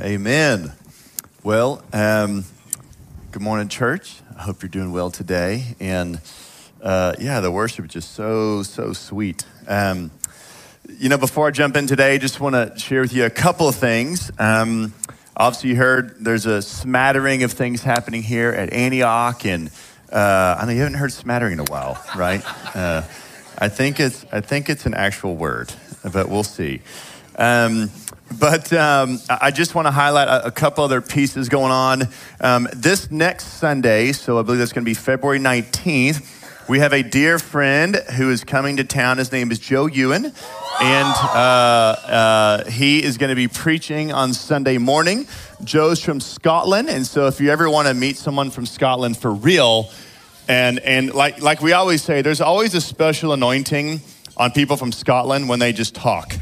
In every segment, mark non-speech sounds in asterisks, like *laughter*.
Amen. Well, um, good morning, church. I hope you're doing well today. And uh, yeah, the worship is just so, so sweet. Um, you know, before I jump in today, just want to share with you a couple of things. Um, obviously, you heard there's a smattering of things happening here at Antioch. And uh, I know you haven't heard smattering in a while, right? Uh, I think it's I think it's an actual word, but we'll see. Um, but um, I just want to highlight a, a, couple other pieces going on. Um, this next Sunday, so I believe that's going to be February 19th, we have a dear friend who is coming to town. His name is Joe Ewan. And uh, uh, he is going to be preaching on Sunday morning. Joe's from Scotland. And so if you ever want to meet someone from Scotland for real, and, and like, like we always say, there's always a special anointing on people from Scotland when they just talk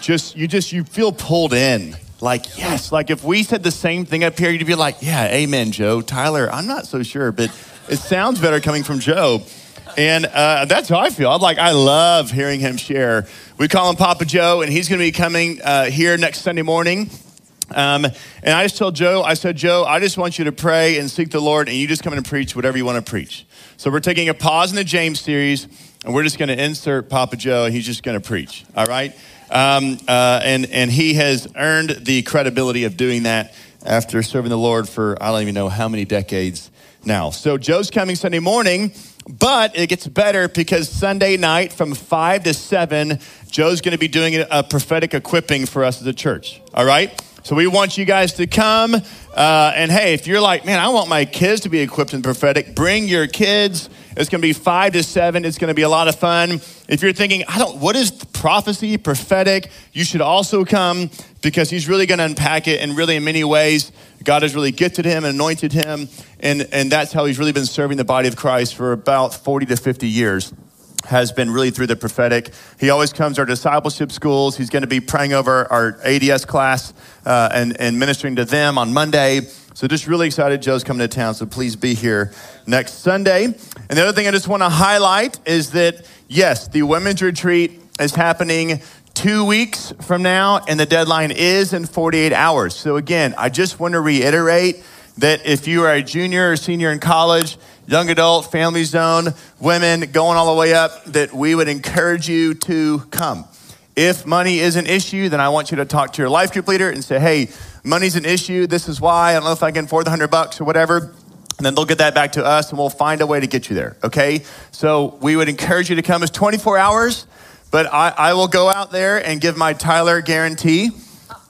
just you just you feel pulled in. Like yes like if we said the same thing up here you'd be like yeah amen joe. Tyler i'm not so sure but it sounds better coming from joe. And uh, that's how i feel. I'm like i love hearing him share. We call him papa joe and he's going to be coming uh, here next sunday morning. Um, and i just told joe i said joe i just want you to pray and seek the lord and you just come in and preach whatever you want to preach. So we're taking a pause in the james series and we're just going to insert papa joe and he's just going to preach all right um, uh, and, and he has earned the credibility of doing that after serving the Lord for I don't even know how many decades now. So Joe's coming Sunday morning, but it gets better because Sunday night from 5 to 7, Joe's going to be doing a prophetic equipping for us as a church. All right? So we want you guys to come. Uh, and hey, if you're like, man, I want my kids to be equipped in prophetic, bring your kids. It's going to be five to seven. It's going to be a lot of fun. If you're thinking, I don't, what is prophecy, prophetic? You should also come because he's really going to unpack it. And really, in many ways, God has really gifted him and anointed him. And, and that's how he's really been serving the body of Christ for about 40 to 50 years has been really through the prophetic. He always comes to our discipleship schools. He's going to be praying over our ADS class uh, and, and ministering to them on Monday. So just really excited Joe's coming to town, so please be here next Sunday. And the other thing I just want to highlight is that, yes, the women's retreat is happening two weeks from now, and the deadline is in 48 hours. So again, I just want to reiterate that if you are a junior or senior in college, young adult, family zone, women going all the way up, that we would encourage you to come. If money is an issue, then I want you to talk to your life group leader and say, hey, money's an issue. This is why. I don't know if I can afford the hundred bucks or whatever. And then they'll get that back to us and we'll find a way to get you there. Okay? So we would encourage you to come. It's 24 hours, but I, I will go out there and give my Tyler guarantee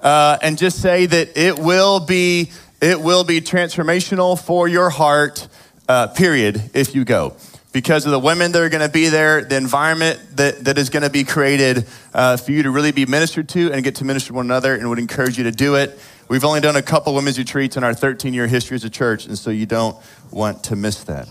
uh, and just say that it will be it will be transformational for your heart, uh, period, if you go because of the women that are going to be there, the environment that, that is going to be created uh, for you to really be ministered to and get to minister to one another, and would encourage you to do it. We've only done a couple women's retreats in our 13 year history as a church, and so you don't want to miss that.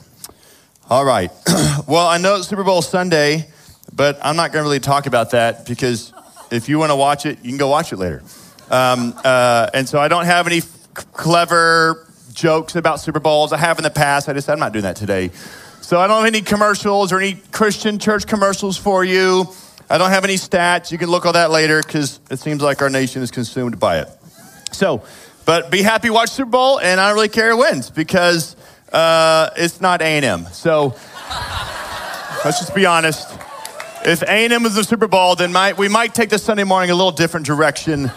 All right. *clears throat* well, I know it's Super Bowl Sunday, but I'm not going to really talk about that because if you want to watch it, you can go watch it later. Um, uh, and so I don't have any clever jokes about Super Bowls. I have in the past. I just, I'm not doing that today. So I don't have any commercials or any Christian church commercials for you. I don't have any stats. You can look all that later because it seems like our nation is consumed by it. So, but be happy, watch Super Bowl, and I don't really care who wins because uh, it's not A&M. So let's just be honest. If A&M is the Super Bowl, then might, we might take the Sunday morning a little different direction,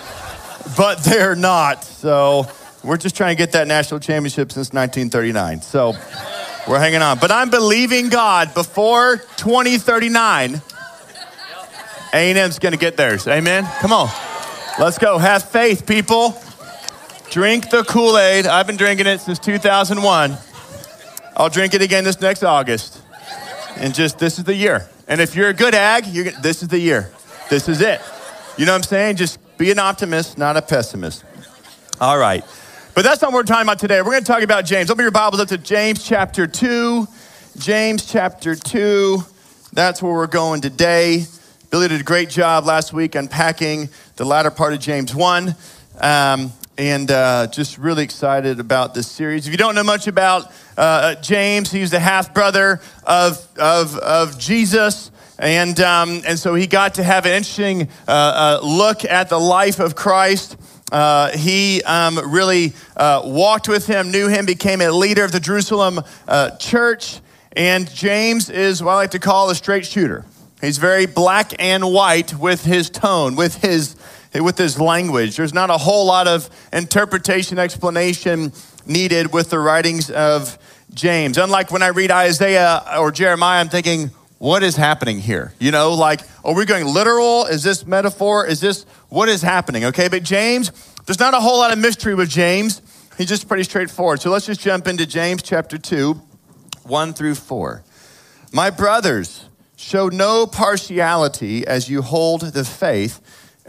but *laughs* they're not. So we're just trying to get that national championship since 1939. So. We're hanging on. But I'm believing God before 2039, A&M's going to get theirs. Amen? Come on. Let's go. Have faith, people. Drink the Kool Aid. I've been drinking it since 2001. I'll drink it again this next August. And just, this is the year. And if you're a good ag, you're, this is the year. This is it. You know what I'm saying? Just be an optimist, not a pessimist. All right. But that's not what we're talking about today. We're going to talk about James. Open your Bibles up to James chapter 2. James chapter 2. That's where we're going today. Billy did a great job last week unpacking the latter part of James 1. Um, and uh, just really excited about this series. If you don't know much about uh, James, he's the half brother of, of, of Jesus. And, um, and so he got to have an interesting uh, uh look at the life of Christ Uh, he um, really uh, walked with him, knew him, became a leader of the Jerusalem church. And James is what I like to call a straight shooter. He's very black and white with his tone, with his, with his language. There's not a whole lot of interpretation, explanation needed with the writings of James. Unlike when I read Isaiah or Jeremiah, I'm thinking, what is happening here? You know, like, are we going literal? Is this metaphor? Is this what is happening? Okay, but James, there's not a whole lot of mystery with James. He's just pretty straightforward. So let's just jump into James chapter 2, 1 through 4. My brothers, show no partiality as you hold the faith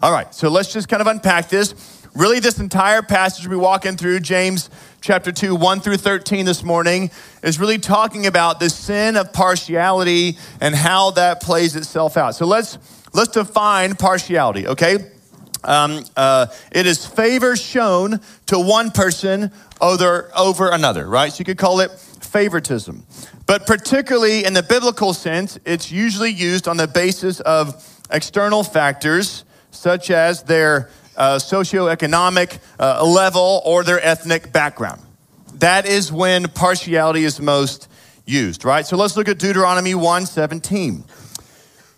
All right, so let's just kind of unpack this. Really this entire passage we walking through james chapter 2 1 through 13 this morning is really talking about the sin of partiality and how that plays itself out. So let's let's define partiality okay? Um, uh, it is favor shown to one person over, over another right? So you could call it favoritism. But particularly in the biblical sense it's usually used on the basis of external factors such as their uh, socioeconomic uh, level or their ethnic background. That is when partiality is most used, right? So let's look at Deuteronomy 1:17.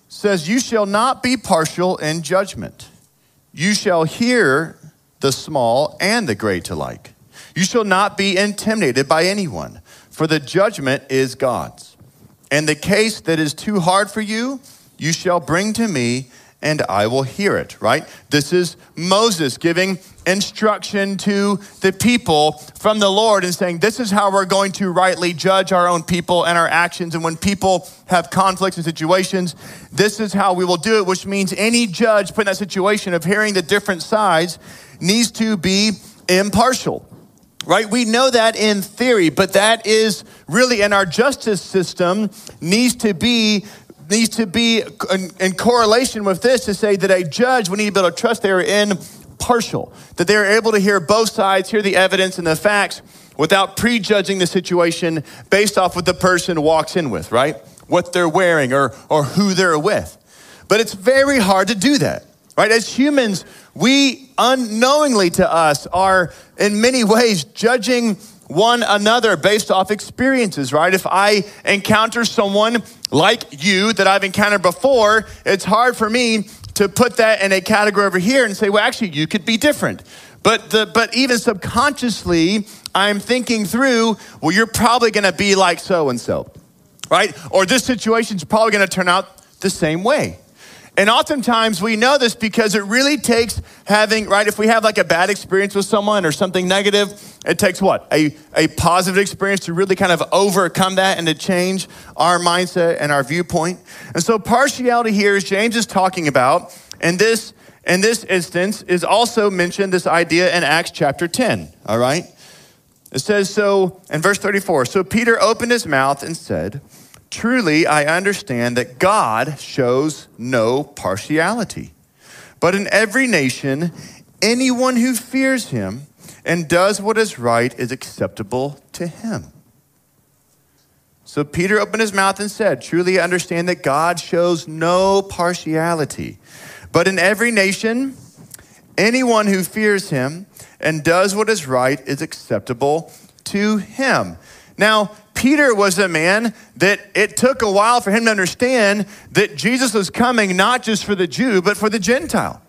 Says, "You shall not be partial in judgment. You shall hear the small and the great alike. You shall not be intimidated by anyone, for the judgment is God's. And the case that is too hard for you, you shall bring to me, and I will hear it, right? This is Moses giving instruction to the people from the Lord and saying, This is how we're going to rightly judge our own people and our actions. And when people have conflicts and situations, this is how we will do it, which means any judge put in that situation of hearing the different sides needs to be impartial. Right? We know that in theory, but that is really in our justice system needs to be needs to be in, in correlation with this to say that a judge, we need to be able to trust they are impartial, that they are able to hear both sides, hear the evidence and the facts without prejudging the situation based off what the person walks in with, right? What they're wearing or, or who they're with. But it's very hard to do that, right? As humans, we unknowingly to us are in many ways judging one another based off experiences, right? If I encounter someone like you that I've encountered before, it's hard for me to put that in a category over here and say, well, actually, you could be different. But, the, but even subconsciously, I'm thinking through, well, you're probably gonna be like so and so, right? Or this situation's probably gonna turn out the same way. And oftentimes we know this because it really takes having, right, if we have like a bad experience with someone or something negative, it takes what? A, a positive experience to really kind of overcome that and to change our mindset and our viewpoint. And so partiality here, as James is talking about, and this in this instance is also mentioned this idea in Acts chapter 10, all right? It says so in verse 34. So Peter opened his mouth and said, Truly, I understand that God shows no partiality. But in every nation, anyone who fears him and does what is right is acceptable to him. So Peter opened his mouth and said, Truly, I understand that God shows no partiality. But in every nation, anyone who fears him and does what is right is acceptable to him. Now, Peter was a man that it took a while for him to understand that Jesus was coming not just for the Jew, but for the Gentile.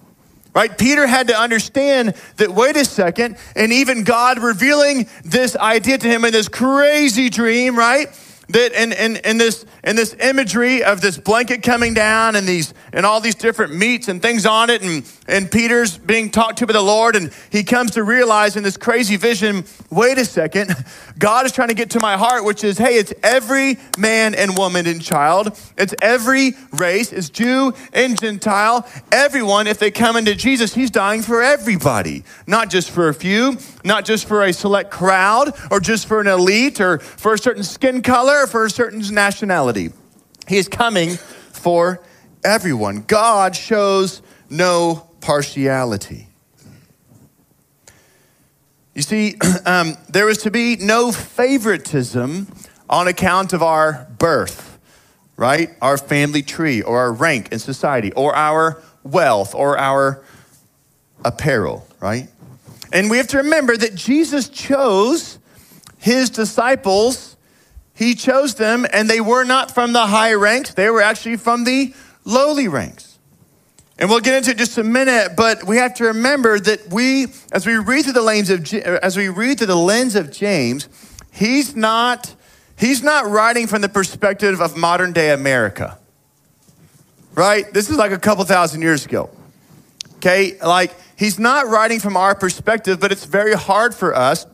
Right? Peter had to understand that, wait a second, and even God revealing this idea to him in this crazy dream, right? that in, in, in, this, in this imagery of this blanket coming down and these and all these different meats and things on it, and, and Peter's being talked to by the Lord, and he comes to realize in this crazy vision, wait a second, God is trying to get to my heart, which is, hey, it's every man and woman and child. It's every race, it's Jew and Gentile. Everyone, if they come into Jesus, he's dying for everybody, not just for a few, not just for a select crowd, or just for an elite, or for a certain skin color, or for a certain nationality. He is coming for everyone. God shows no partiality. You see, *clears throat* um, there is to be no favoritism on account of our birth, right? Our family tree, or our rank in society, or our wealth, or our apparel, right? And we have to remember that Jesus chose his disciples. He chose them, and they were not from the high ranks, they were actually from the lowly ranks. And we'll get into it just a minute, but we have to remember that we, as we read through the lens of, uh, as we read through the lens of James, he's not, he's not writing from the perspective of modern day America. Right? This is like a couple thousand years ago. Okay? Like, he's not writing from our perspective, but it's very hard for us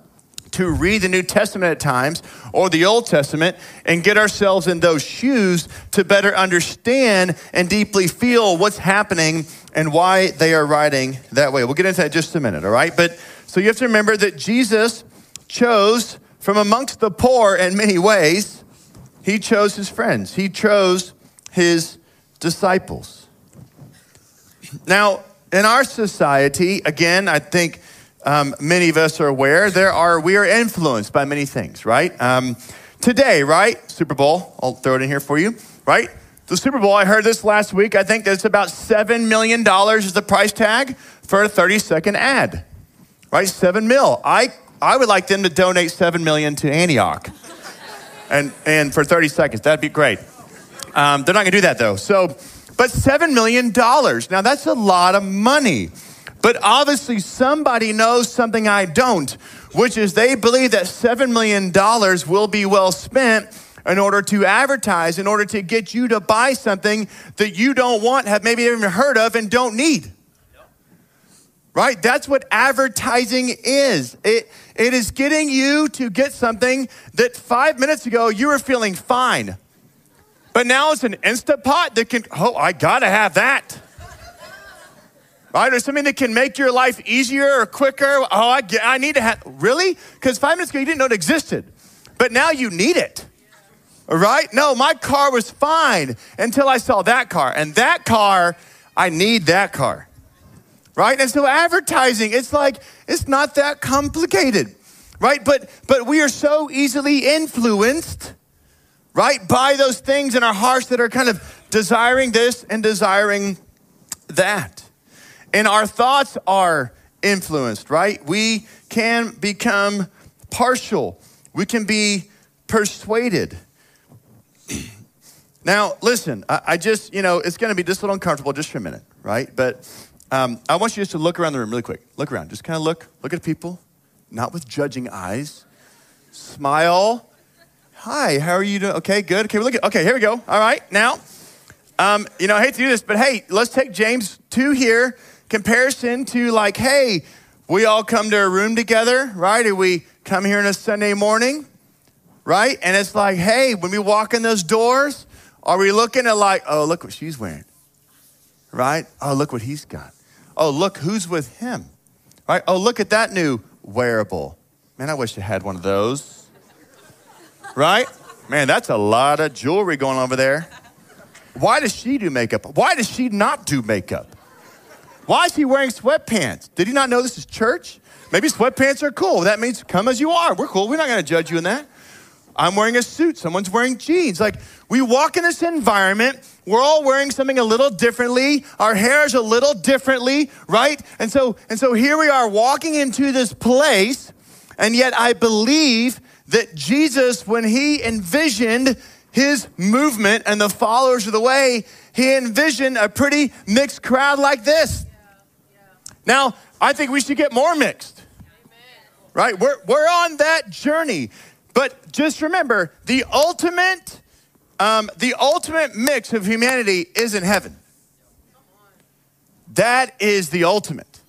to read the New Testament at times or the Old Testament and get ourselves in those shoes to better understand and deeply feel what's happening and why they are writing that way. We'll get into that just a minute, all right? But so you have to remember that Jesus chose from amongst the poor in many ways, he chose his friends, he chose his disciples. Now, in our society, again, I think um, many of us are aware, there are we are influenced by many things, right? Um, today, right? Super Bowl. I'll throw it in here for you, right? The Super Bowl. I heard this last week. I think that's about seven million dollars is the price tag for a thirty-second ad, right? Seven mil. I I would like them to donate seven million to Antioch, and and for thirty seconds, that'd be great. Um, they're not gonna do that though. So, but seven million dollars. Now that's a lot of money. But obviously, somebody knows something I don't, which is they believe that $7 million will be well spent in order to advertise, in order to get you to buy something that you don't want, have maybe even heard of, and don't need. Right? That's what advertising is. It, it is getting you to get something that five minutes ago you were feeling fine. But now it's an Instapot that can, oh, I gotta have that right? Or something that can make your life easier or quicker. Oh, I, get, I need to have, really? Because five minutes ago you didn't know it existed, but now you need it. Right? No, my car was fine until I saw that car. And that car, I need that car. Right? And so advertising, it's like, it's not that complicated. Right? But but we are so easily influenced, right, by those things in our hearts that are kind of desiring this and desiring that. And our thoughts are influenced, right? We can become partial, we can be persuaded. *clears throat* now, listen, I, just, you know, it's going to be just a little uncomfortable just for a minute, right? But um, I want you just to look around the room really quick. Look around. Just kind of look, look at people, not with judging eyes. Smile. Hi, how are you doing? Okay, good. Okay, look at, okay, here we go. All right, now, um, you know, I hate to do this, but hey, let's take James 2 here comparison to like, hey, we all come to a room together, right? Or we come here on a Sunday morning, right? And it's like, hey, when we walk in those doors, are we looking at like, oh, look what she's wearing, right? Oh, look what he's got. Oh, look who's with him, right? Oh, look at that new wearable. Man, I wish I had one of those, right? Man, that's a lot of jewelry going over there. Why does she do makeup? Why does she not do makeup? Why is he wearing sweatpants? Did he not know this is church? Maybe sweatpants are cool. That means come as you are. We're cool. We're not going to judge you in that. I'm wearing a suit. Someone's wearing jeans. Like we walk in this environment, we're all wearing something a little differently. Our hair is a little differently, right? And so and so here we are walking into this place, and yet I believe that Jesus when he envisioned his movement and the followers of the way, he envisioned a pretty mixed crowd like this. Now, I think we should get more mixed. Right? We're, we're on that journey. But just remember, the ultimate, um, the ultimate mix of humanity is in heaven. That is the ultimate.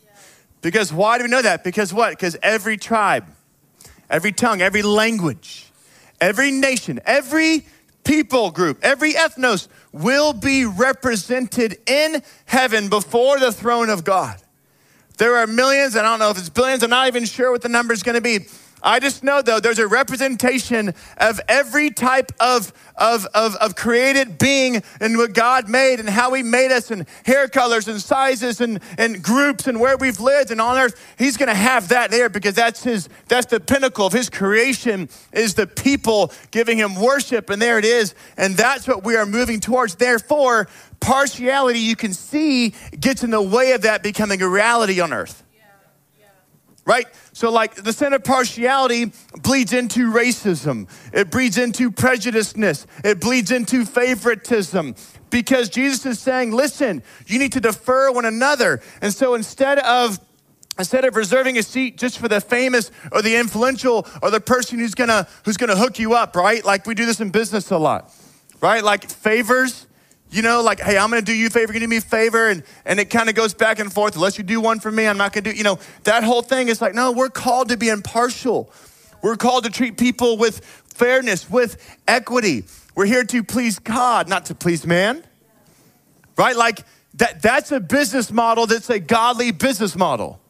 Because why do we know that? Because what? Because every tribe, every tongue, every language, every nation, every people group, every ethnos will be represented in heaven before the throne of God. There are millions, I don't know if it's billions, I'm not even sure what the number is going to be. I just know though, there's a representation of every type of, of, of, of, created being and what God made and how He made us and hair colors and sizes and, and groups and where we've lived and on earth. He's gonna have that there because that's His, that's the pinnacle of His creation is the people giving Him worship. And there it is. And that's what we are moving towards. Therefore, partiality you can see gets in the way of that becoming a reality on earth right? So, like the sin of partiality bleeds into racism, it bleeds into prejudiceness, it bleeds into favoritism. Because Jesus is saying, listen, you need to defer one another. And so instead of instead of reserving a seat just for the famous or the influential or the person who's gonna who's gonna hook you up, right? Like we do this in business a lot, right? Like favors you know, like, hey, I'm gonna do you a favor, you do me a favor, and, and it kind of goes back and forth. Unless you do one for me, I'm not gonna do, you know, that whole thing is like, no, we're called to be impartial. We're called to treat people with fairness, with equity. We're here to please God, not to please man. Right? Like that that's a business model that's a godly business model.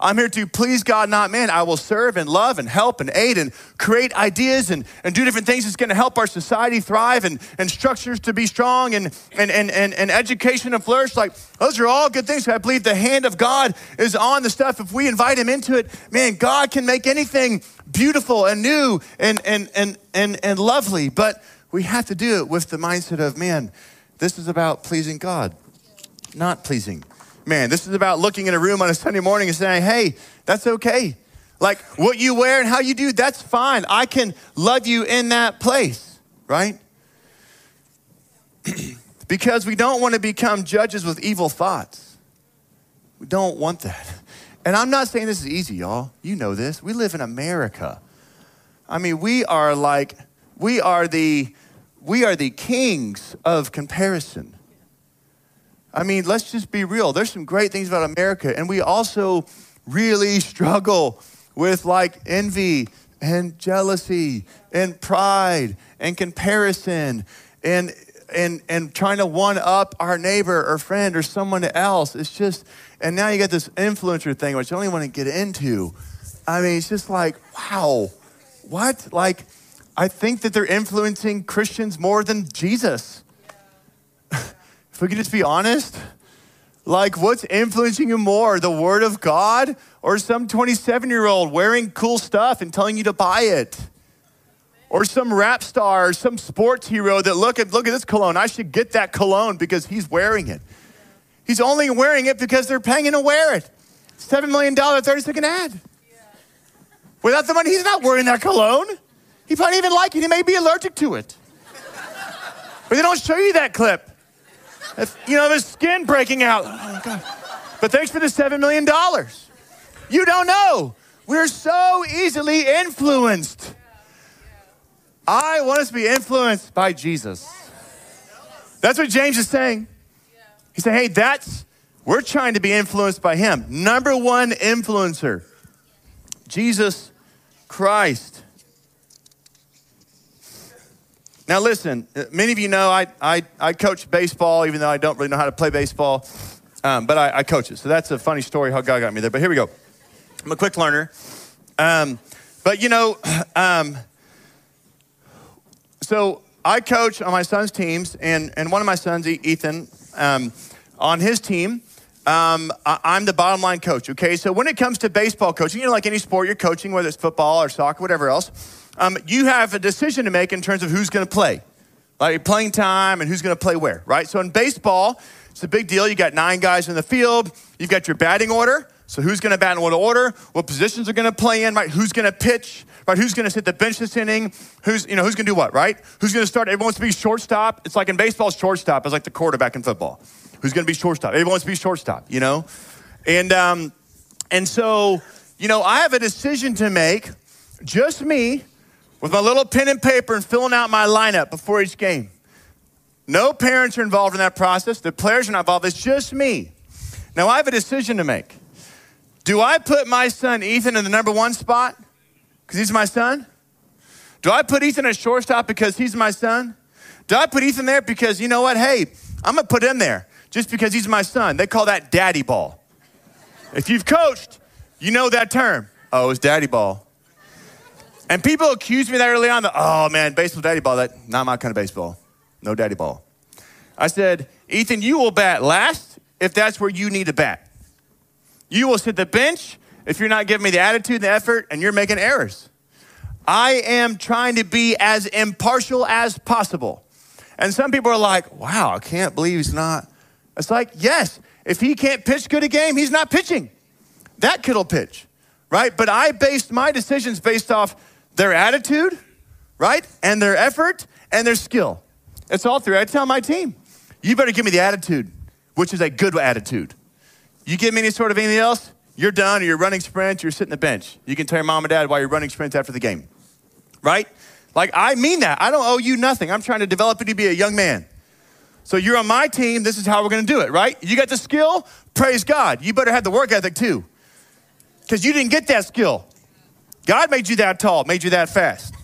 I'm here to please God, not man. I will serve and love and help and aid and create ideas and, and do different things that's going to help our society thrive and, and structures to be strong and, and, and, and, and education to flourish. Like, those are all good things. I believe the hand of God is on the stuff. If we invite Him into it, man, God can make anything beautiful and new and, and, and, and, and lovely. But we have to do it with the mindset of, man, this is about pleasing God, not pleasing man. This is about looking in a room on a Sunday morning and saying, hey, that's okay. Like what you wear and how you do, that's fine. I can love you in that place, right? *clears throat* because we don't want to become judges with evil thoughts. We don't want that. And I'm not saying this is easy, y'all. You know this. We live in America. I mean, we are like, we are the, we are the kings of comparison. I mean, let's just be real. There's some great things about America, and we also really *laughs* struggle with like envy and jealousy and pride and comparison and and and trying to one up our neighbor or friend or someone else. It's just and now you got this influencer thing which I don't even want to get into. I mean, it's just like, wow, what? Like, I think that they're influencing Christians more than Jesus. If we could just be honest, like what's influencing you more, the Word of God or some 27 year old wearing cool stuff and telling you to buy it? Or some rap star or some sports hero that look at look at this cologne. I should get that cologne because he's wearing it. He's only wearing it because they're paying him to wear it. $7 million, 30 second ad. Without the money, he's not wearing that cologne. He probably even like it. He may be allergic to it. But they don't show you that clip. You know, his skin breaking out. Oh. But thanks for the $7 million. You don't know. We're so easily influenced. I want us to be influenced by Jesus. That's what James is saying. He said, hey, that's, we're trying to be influenced by him. Number one influencer, Jesus Christ. Now, listen, uh, many of you know I, I, I coach baseball, even though I don't really know how to play baseball, um, but I, I, coach it. So that's a funny story how God got me there. But here we go. I'm a quick learner. Um, but, you know, *clears throat* um, so I coach on my son's teams, and, and one of my sons, Ethan, um, on his team, um, I'm the bottom line coach, okay? So when it comes to baseball coaching, you know, like any sport you're coaching, whether it's football or soccer, or whatever else, um, you have a decision to make in terms of who's going to play, like playing time and who's going to play where, right? So in baseball, it's a big deal. You got nine guys in the field. You've got your batting order. So who's going to bat in what order? What positions are going to play in? Right? Who's going to pitch? Right? Who's going to sit the bench this inning? Who's you know who's going to do what? Right? Who's going to start? Everyone wants to be shortstop. It's like in baseball, shortstop is like the quarterback in football. Who's going to be shortstop? Everyone wants to be shortstop. You know, and um, and so you know I have a decision to make. Just me with my little pen and paper and filling out my lineup before each game. No parents are involved in that process. The players are not involved. It's just me. Now I have a decision to make. Do I put my son Ethan in the number one spot because he's my son? Do I put Ethan at shortstop because he's my son? Do I put Ethan there because, you know what? Hey, I'm to put him there just because he's my son. They call that daddy ball. If you've coached, you know that term. Oh, it's daddy ball. And people accused me that early on, that, oh man, baseball, daddy ball, that not my kind of baseball. No daddy ball. I said, Ethan, you will bat last if that's where you need to bat. You will sit the bench if you're not giving me the attitude, the effort, and you're making errors. I am trying to be as impartial as possible. And some people are like, wow, I can't believe he's not. It's like, yes, if he can't pitch good a game, he's not pitching. That kid will pitch, right? But I based my decisions based off their attitude, right? And their effort and their skill. It's all three. I tell my team, you better give me the attitude, which is a good attitude. You give me any sort of anything else, you're done, or you're running sprints, you're sitting the bench. You can tell your mom and dad why you're running sprints after the game, right? Like, I mean that. I don't owe you nothing. I'm trying to develop you to be a young man. So you're on my team. This is how we're going to do it, right? You got the skill. Praise God. You better have the work ethic too. Because you didn't get that skill. God made you that tall, made you that fast.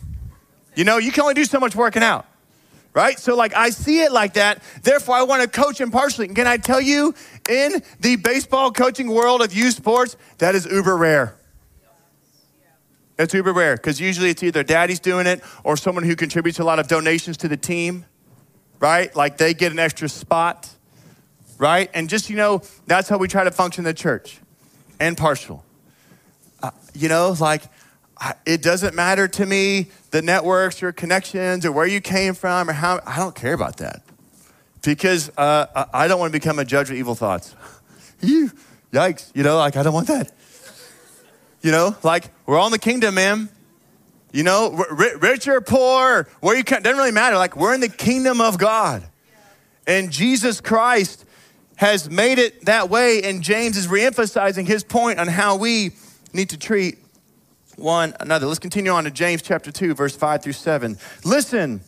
You know, you can only do so much working out, right? So, like, I see it like that. Therefore, I want to coach impartially. Can I tell you, in the baseball coaching world of youth sports, that is uber rare. It's uber rare because usually it's either daddy's doing it or someone who contributes a lot of donations to the team right? Like they get an extra spot, right? And just, you know, that's how we try to function the church and partial. Uh, you know, like it doesn't matter to me the networks or connections or where you came from or how, I don't care about that because uh, I don't want to become a judge of evil thoughts. *laughs* you Yikes, you know, like I don't want that. You know, like we're all in the kingdom, man. You know, rich or poor, where you come, doesn't really matter. Like we're in the kingdom of God. And Jesus Christ has made it that way. And James is reemphasizing his point on how we need to treat one another. Let's continue on to James chapter 2, verse 5 through 7. Listen,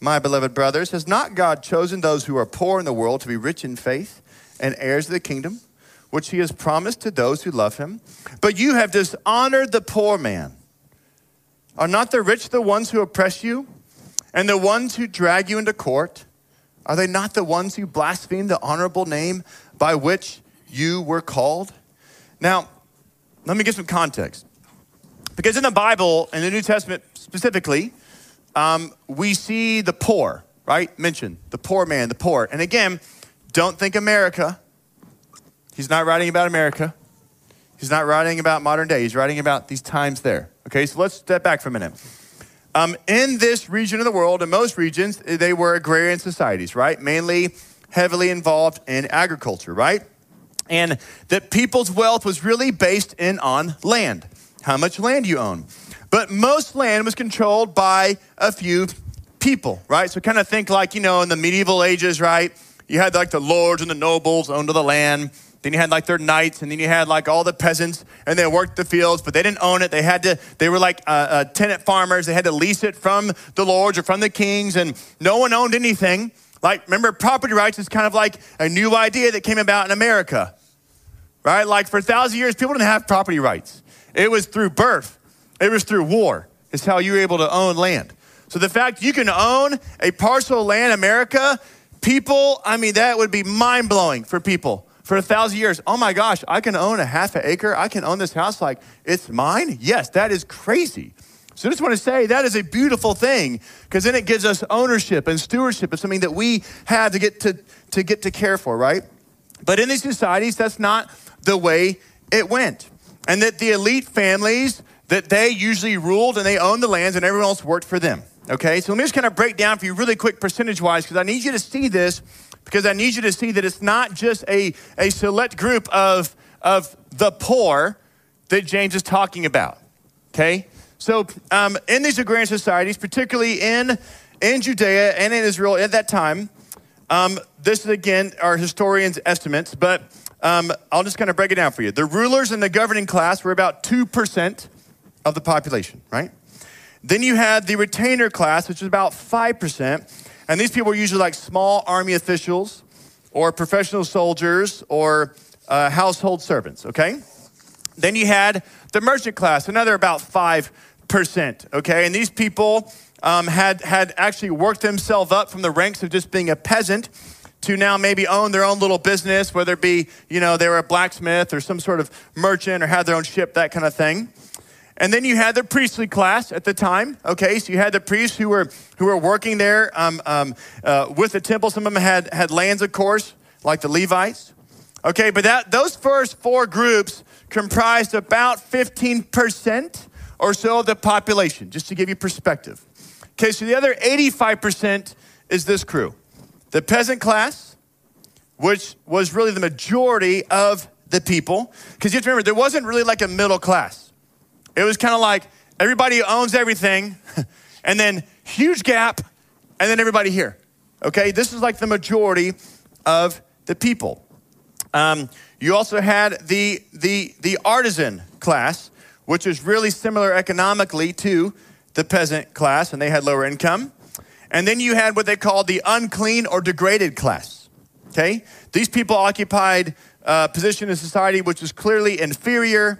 my beloved brothers, has not God chosen those who are poor in the world to be rich in faith and heirs of the kingdom, which he has promised to those who love him? But you have dishonored the poor man. Are not the rich the ones who oppress you and the ones who drag you into court? Are they not the ones who blaspheme the honorable name by which you were called? Now, let me give some context. Because in the Bible, in the New Testament specifically, um, we see the poor, right? Mentioned the poor man, the poor. And again, don't think America. He's not writing about America. He's not writing about modern day. He's writing about these times there. Okay, so let's step back for a minute. Um, in this region of the world, in most regions, they were agrarian societies, right? Mainly heavily involved in agriculture, right? And that people's wealth was really based in on land, how much land you own. But most land was controlled by a few people, right? So kind of think like, you know, in the medieval ages, right? You had like the lords and the nobles owned the land. Then you had like their knights, and then you had like all the peasants, and they worked the fields, but they didn't own it. They had to, they were like uh, uh, tenant farmers. They had to lease it from the lords or from the kings, and no one owned anything. Like, remember, property rights is kind of like a new idea that came about in America, right? Like, for a thousand years, people didn't have property rights. It was through birth, it was through war, is how you were able to own land. So the fact you can own a parcel of land America, people, I mean, that would be mind blowing for people for a thousand years. Oh my gosh, I can own a half an acre. I can own this house like it's mine. Yes, that is crazy. So I just want to say that is a beautiful thing because then it gives us ownership and stewardship of something that we have to get to, to get to care for, right? But in these societies, that's not the way it went. And that the elite families, that they usually ruled and they owned the lands and everyone else worked for them. Okay, so let me just kind of break down for you really quick percentage wise because I need you to see this because I need you to see that it's not just a, a select group of, of the poor that James is talking about. Okay? So, um, in these agrarian societies, particularly in, in Judea and in Israel at that time, um, this is again our historians' estimates, but um, I'll just kind of break it down for you. The rulers and the governing class were about 2% of the population, right? Then you had the retainer class, which is about 5%. And these people were usually like small army officials or professional soldiers or uh, household servants, okay? Then you had the merchant class, another about 5%, okay? And these people um, had, had actually worked themselves up from the ranks of just being a peasant to now maybe own their own little business, whether it be, you know, they were a blacksmith or some sort of merchant or had their own ship, that kind of thing. And then you had the priestly class at the time. Okay, so you had the priests who were who were working there um, um, uh, with the temple. Some of them had had lands, of course, like the Levites. Okay, but that those first four groups comprised about fifteen percent or so of the population, just to give you perspective. Okay, so the other eighty-five percent is this crew, the peasant class, which was really the majority of the people. Because you have to remember, there wasn't really like a middle class. It was kind of like everybody owns everything, *laughs* and then huge gap, and then everybody here. Okay, this is like the majority of the people. Um, you also had the, the, the artisan class, which is really similar economically to the peasant class, and they had lower income. And then you had what they called the unclean or degraded class. Okay, these people occupied a position in society which was clearly inferior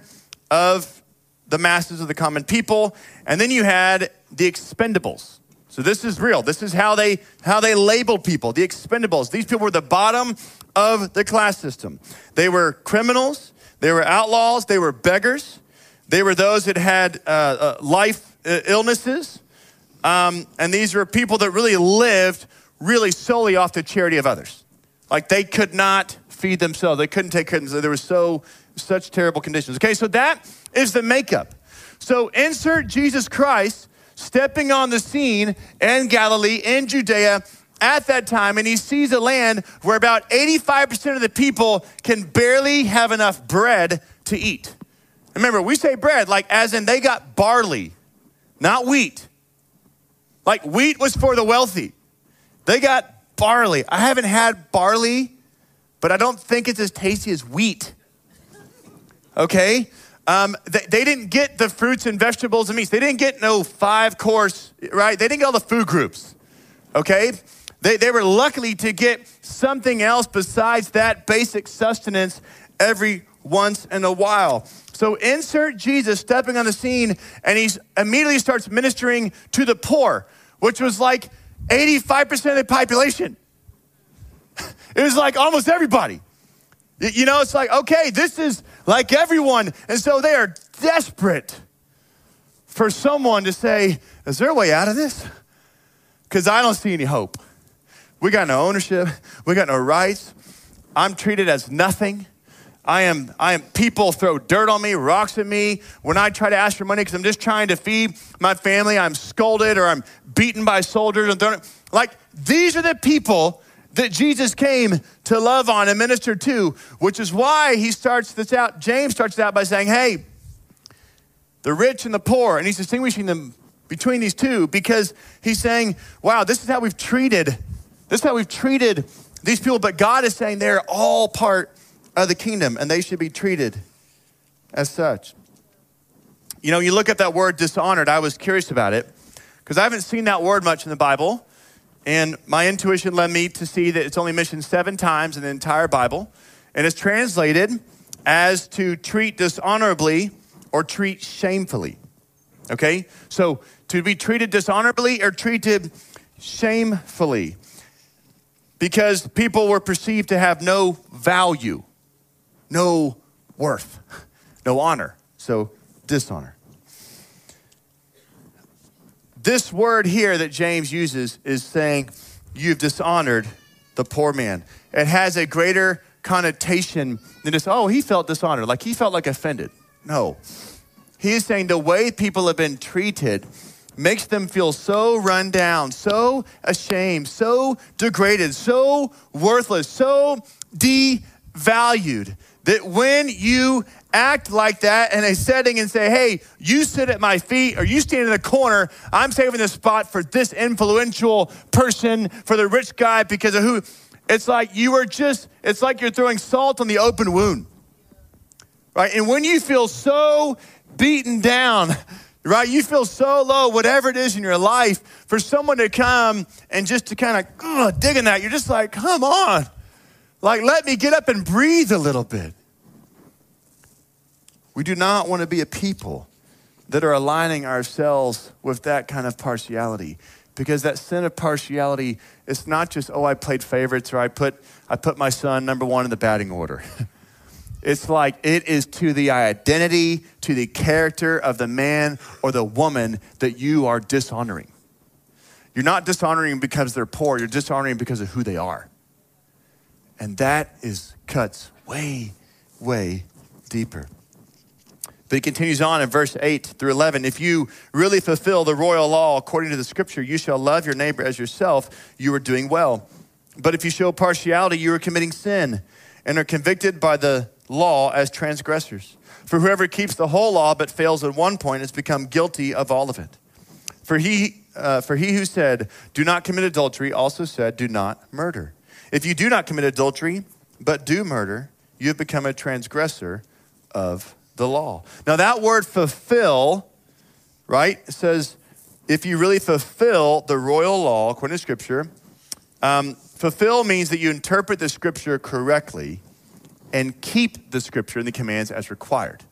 of the masses of the common people. And then you had the expendables. So this is real. This is how they how they labeled people. The expendables. These people were the bottom of the class system. They were criminals. They were outlaws. They were beggars. They were those that had uh, uh, life uh, illnesses. Um, and these were people that really lived really solely off the charity of others. Like they could not feed themselves. They couldn't take care of themselves. There were so such terrible conditions. Okay, so that is the makeup. So insert Jesus Christ stepping on the scene in Galilee, in Judea, at that time, and he sees a land where about 85% of the people can barely have enough bread to eat. Remember, we say bread like as in they got barley, not wheat. Like wheat was for the wealthy. They got barley. I haven't had barley, but I don't think it's as tasty as wheat. Okay? Um, they, they, didn't get the fruits and vegetables and meats. They didn't get no five course, right? They didn't get all the food groups, okay? They, they were lucky to get something else besides that basic sustenance every once in a while. So insert Jesus stepping on the scene and he immediately starts ministering to the poor, which was like 85% of the population. It was like almost everybody. You know, it's like, okay, this is like everyone. And so they are desperate for someone to say, is there a way out of this? Because I don't see any hope. We got no ownership, we got no rights. I'm treated as nothing. I am, I am, people throw dirt on me, rocks at me. When I try to ask for money because I'm just trying to feed my family, I'm scolded or I'm beaten by soldiers and thrown. Like, these are the people that Jesus came to love on and minister to, which is why he starts this out. James starts out by saying, Hey, the rich and the poor, and he's distinguishing them between these two because he's saying, Wow, this is how we've treated, this is how we've treated these people, but God is saying they're all part of the kingdom and they should be treated as such. You know, you look at that word dishonored, I was curious about it because I haven't seen that word much in the Bible. And my intuition led me to see that it's only mentioned seven times in the entire Bible. And it's translated as to treat dishonorably or treat shamefully. Okay? So to be treated dishonorably or treated shamefully. Because people were perceived to have no value, no worth, no honor. So dishonor. This word here that James uses is saying, You've dishonored the poor man. It has a greater connotation than just, oh, he felt dishonored, like he felt like offended. No. He is saying the way people have been treated makes them feel so run down, so ashamed, so degraded, so worthless, so devalued that when you act like that in a setting and say, hey, you sit at my feet or you stand in the corner, I'm saving the spot for this influential person, for the rich guy because of who. It's like you are just, it's like you're throwing salt on the open wound. Right? And when you feel so beaten down, right? You feel so low, whatever it is in your life, for someone to come and just to kind of dig in that, you're just like, come on. Like, let me get up and breathe a little bit. We do not want to be a people that are aligning ourselves with that kind of partiality because that sin of partiality is not just oh i played favorites or i put i put my son number one in the batting order *laughs* It's like it is to the identity, to the character of the man or the woman that you are dishonoring. You're not dishonoring because they're poor, you're dishonoring because of who they are. And that is cuts way, way deeper. But he continues on in verse 8 through 11. If you really fulfill the royal law according to the scripture, you shall love your neighbor as yourself, you are doing well. But if you show partiality, you are committing sin and are convicted by the law as transgressors. For whoever keeps the whole law but fails at one point has become guilty of all of it. For he, uh, for he who said, Do not commit adultery, also said, Do not murder. If you do not commit adultery, but do murder, you have become a transgressor of the law. Now, that word fulfill, right, says, if you really fulfill the royal law, according to Scripture, um, fulfill means that you interpret the Scripture correctly and keep the scripture and the commands as required.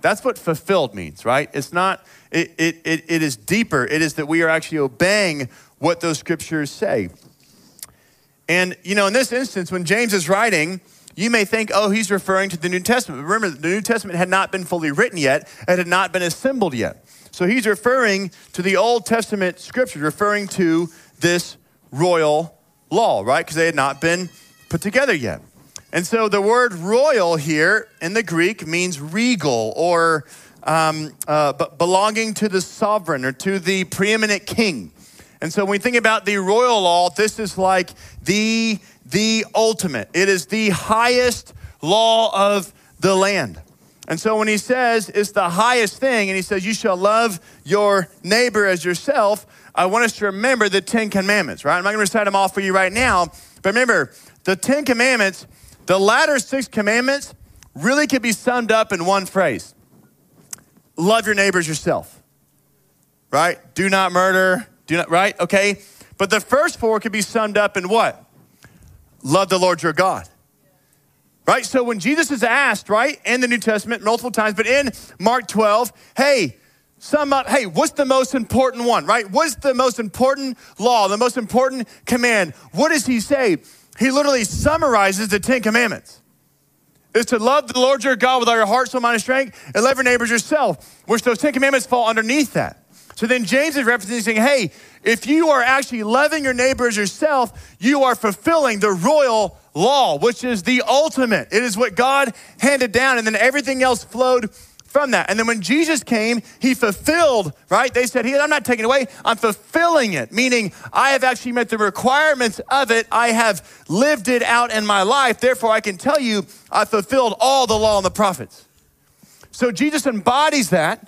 That's what fulfilled means, right? It's not, it, it, it, it is deeper. It is that we are actually obeying what those scriptures say. And, you know, in this instance, when James is writing, you may think, oh, he's referring to the New Testament. Remember, the New Testament had not been fully written yet, it had not been assembled yet. So he's referring to the Old Testament scriptures, referring to this royal law, right? Because they had not been put together yet. And so the word royal here in the Greek means regal or um, uh, belonging to the sovereign or to the preeminent king. And so when we think about the royal law, this is like the, the ultimate. It is the highest law of the land. And so when he says it's the highest thing, and he says, You shall love your neighbor as yourself, I want us to remember the Ten Commandments, right? I'm not going to recite them all for you right now, but remember, the Ten Commandments the latter six commandments really could be summed up in one phrase love your neighbors yourself. Right? Do not murder. Do not, right? Okay. But the first four could be summed up in what? Love the Lord your God. Right? So when Jesus is asked, right, in the New Testament multiple times, but in Mark 12, hey, sum up, hey, what's the most important one, right? What's the most important law, the most important command? What does he say? he literally summarizes the Ten Commandments. Is to love the Lord your God with all your heart, soul, mind, and strength, and love your neighbors yourself, which those Ten Commandments fall underneath that. So then James is referencing saying, hey, if you are actually loving your neighbors yourself, you are fulfilling the royal law, which is the ultimate. It is what God handed down, and then everything else flowed from that. And then when Jesus came, he fulfilled, right? They said, I'm not taking it away, I'm fulfilling it, meaning I have actually met the requirements of it. I have lived it out in my life. Therefore, I can tell you, I fulfilled all the law and the prophets. So Jesus embodies that.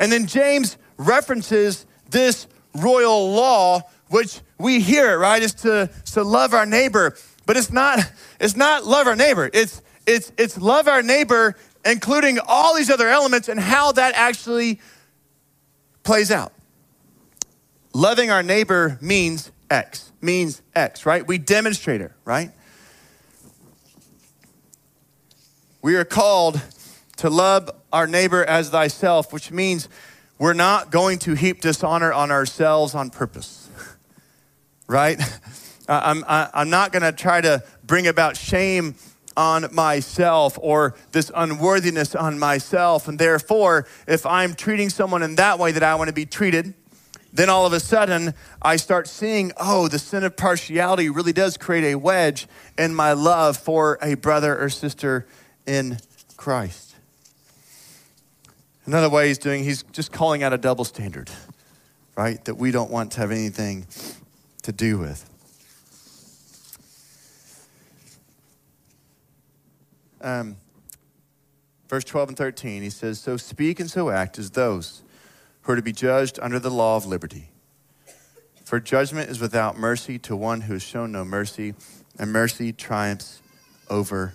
And then James references this royal law, which we hear right? Is to, to love our neighbor. But it's not, it's not love our neighbor. It's, it's, it's love our neighbor including all these other elements and how that actually plays out. Loving our neighbor means X, means X, right? We demonstrate it, right? We are called to love our neighbor as thyself, which means we're not going to heap dishonor on ourselves on purpose, *laughs* right? I'm, I'm not going to try to bring about shame on myself or this unworthiness on myself. And therefore, if I'm treating someone in that way that I want to be treated, then all of a sudden I start seeing, oh, the sin of partiality really does create a wedge in my love for a brother or sister in Christ. Another way he's doing, he's just calling out a double standard, right? That we don't want to have anything to do with. um, verse 12 and 13, he says, So speak and so act as those who are to be judged under the law of liberty. For judgment is without mercy to one who has shown no mercy, and mercy triumphs over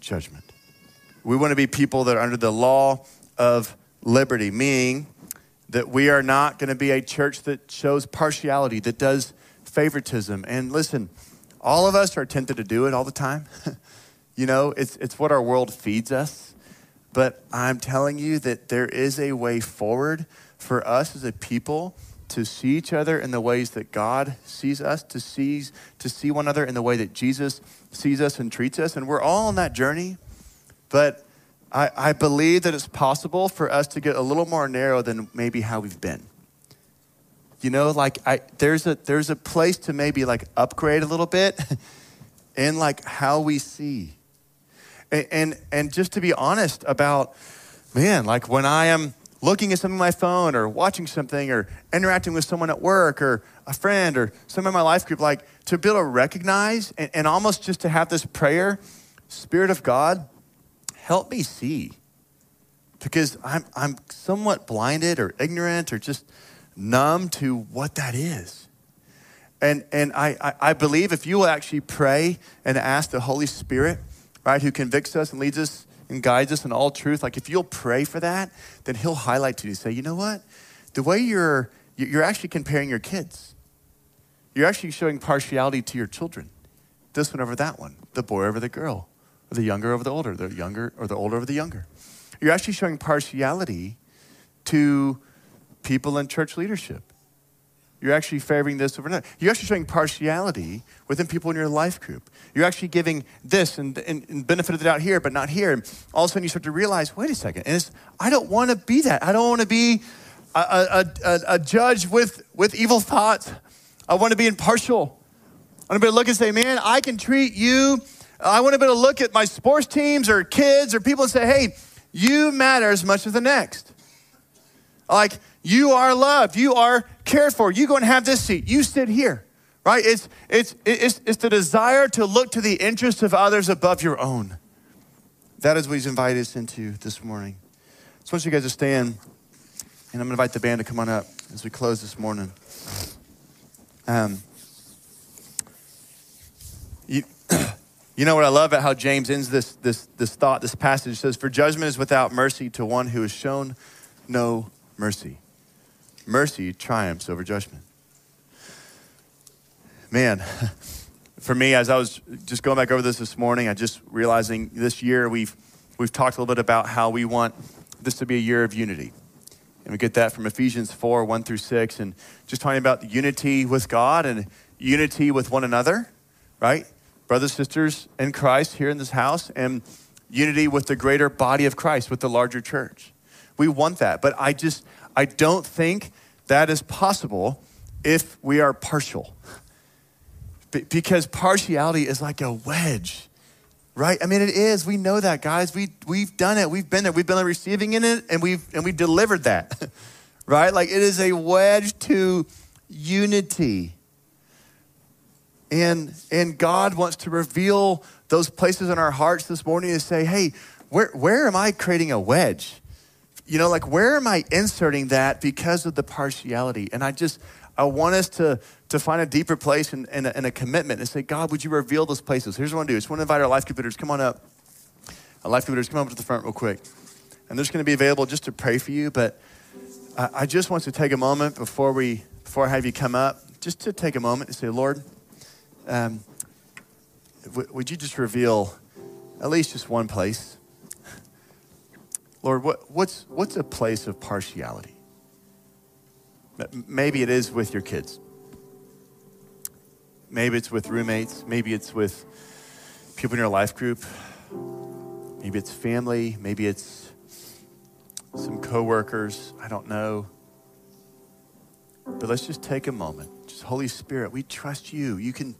judgment. We want to be people that are under the law of liberty, meaning that we are not going to be a church that shows partiality, that does favoritism. And listen, all of us are tempted to do it all the time. *laughs* you know, it's, it's what our world feeds us. But I'm telling you that there is a way forward for us as a people to see each other in the ways that God sees us, to see, to see one another in the way that Jesus sees us and treats us. And we're all on that journey. But I, I believe that it's possible for us to get a little more narrow than maybe how we've been. You know, like I, there's a there's a place to maybe like upgrade a little bit *laughs* in like how we see. And, and and just to be honest about, man, like when I am looking at something on my phone or watching something or interacting with someone at work or a friend or someone in my life group, like to be able to recognize and, and almost just to have this prayer, Spirit of God, help me see. Because I'm, I'm somewhat blinded or ignorant or just numb to what that is. And, and I, I, believe if you will actually pray and ask the Holy Spirit, right, who convicts us and leads us and guides us in all truth, like if you'll pray for that, then He'll highlight to you, say, you know what? The way you're, you're actually comparing your kids, you're actually showing partiality to your children. This one over that one, the boy over the girl, the younger over the older, the younger or the older over the younger. You're actually showing partiality to people in church leadership. You're actually favoring this over that. You're actually showing partiality within people in your life group. You're actually giving this and, and, and benefit of the doubt here, but not here. And all of a sudden you start to realize, wait a second, and I don't want to be that. I don't want to be a, a, a, a, judge with, with evil thoughts. I want to be impartial. I want to be able to look and say, man, I can treat you. I want to be able to look at my sports teams or kids or people and say, hey, you matter as much as the next. Like, you are loved. You are cared for. You go and have this seat. You sit here, right? It's, it's, it's, it's the desire to look to the interests of others above your own. That is what he's invited us into this morning. So I want you guys to stand, and I'm going to invite the band to come on up as we close this morning. Um, you, you know what I love about how James ends this, this, this thought, this passage says, For judgment is without mercy to one who has shown no mercy mercy triumphs over judgment. Man, *laughs* for me, as I was just going back over this this morning, I just realizing this year we've we've talked a little bit about how we want this to be a year of unity. And we get that from Ephesians 4, 1 through 6, and just talking about unity with God and unity with one another, right? Brothers, sisters in Christ here in this house, and unity with the greater body of Christ, with the larger church. We want that. But I just, I don't think that is possible if we are partial. Because partiality is like a wedge, right? I mean, it is. We know that, guys. We, we've done it. We've been there. We've been receiving in it, and we've, and we've delivered that, *laughs* right? Like it is a wedge to unity. And, and God wants to reveal those places in our hearts this morning to say, hey, where, where am I creating a wedge? you know, like where am I inserting that because of the partiality? And I just, I want us to, to find a deeper place and, and, a, and a commitment and say, God, would you reveal those places? Here's what I want to do. I just want to invite our life leaders, come on up. Our life leaders, come up to the front real quick. And they're just going to be available just to pray for you. But I, I just want to take a moment before we, before I have you come up, just to take a moment and say, Lord, um, w- would you just reveal at least just one place Lord, what, what's, what's a place of partiality? Maybe it is with your kids. Maybe it's with roommates. Maybe it's with people in your life group. Maybe it's family. Maybe it's some coworkers. I don't know. But let's just take a moment. Holy Spirit, we trust you. You can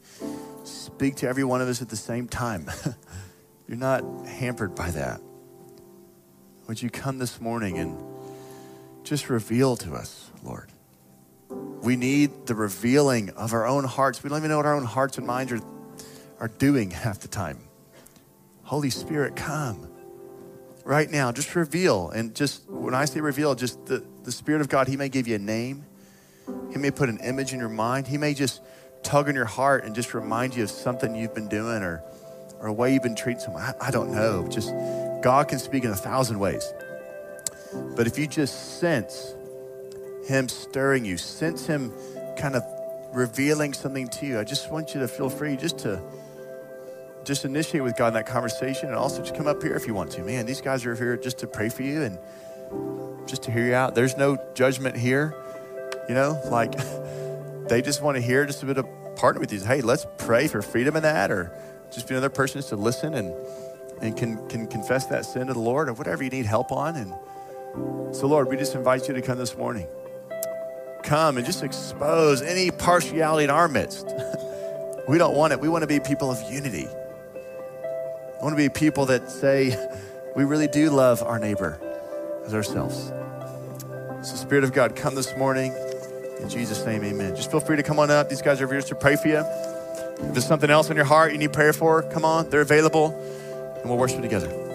speak to every one of us at the same time. *laughs* You're not hampered by that. Would you come this morning and just reveal to us, Lord? We need the revealing of our own hearts. We don't even know what our own hearts and minds are, are doing half the time. Holy Spirit, come right now. Just reveal. And just when I say reveal, just the, the Spirit of God, He may give you a name. He may put an image in your mind. He may just tug on your heart and just remind you of something you've been doing or, or a way you've been treating someone. I, I don't know. Just God can speak in a thousand ways. But if you just sense Him stirring you, sense Him kind of revealing something to you, I just want you to feel free just to just initiate with God in that conversation and also just come up here if you want to. Man, these guys are here just to pray for you and just to hear you out. There's no judgment here. You know, like *laughs* they just want to hear just a bit of partner with you. Hey, let's pray for freedom in that, or just be another person just to listen and and can can confess that sin to the Lord or whatever you need help on. And so, Lord, we just invite you to come this morning. Come and just expose any partiality in our midst. *laughs* we don't want it. We want to be people of unity. I want to be people that say we really do love our neighbor as ourselves. So, Spirit of God, come this morning. In Jesus' name, amen. Just feel free to come on up. These guys are here to pray for you. If there's something else on your heart you need prayer for, come on. They're available, and we'll worship together.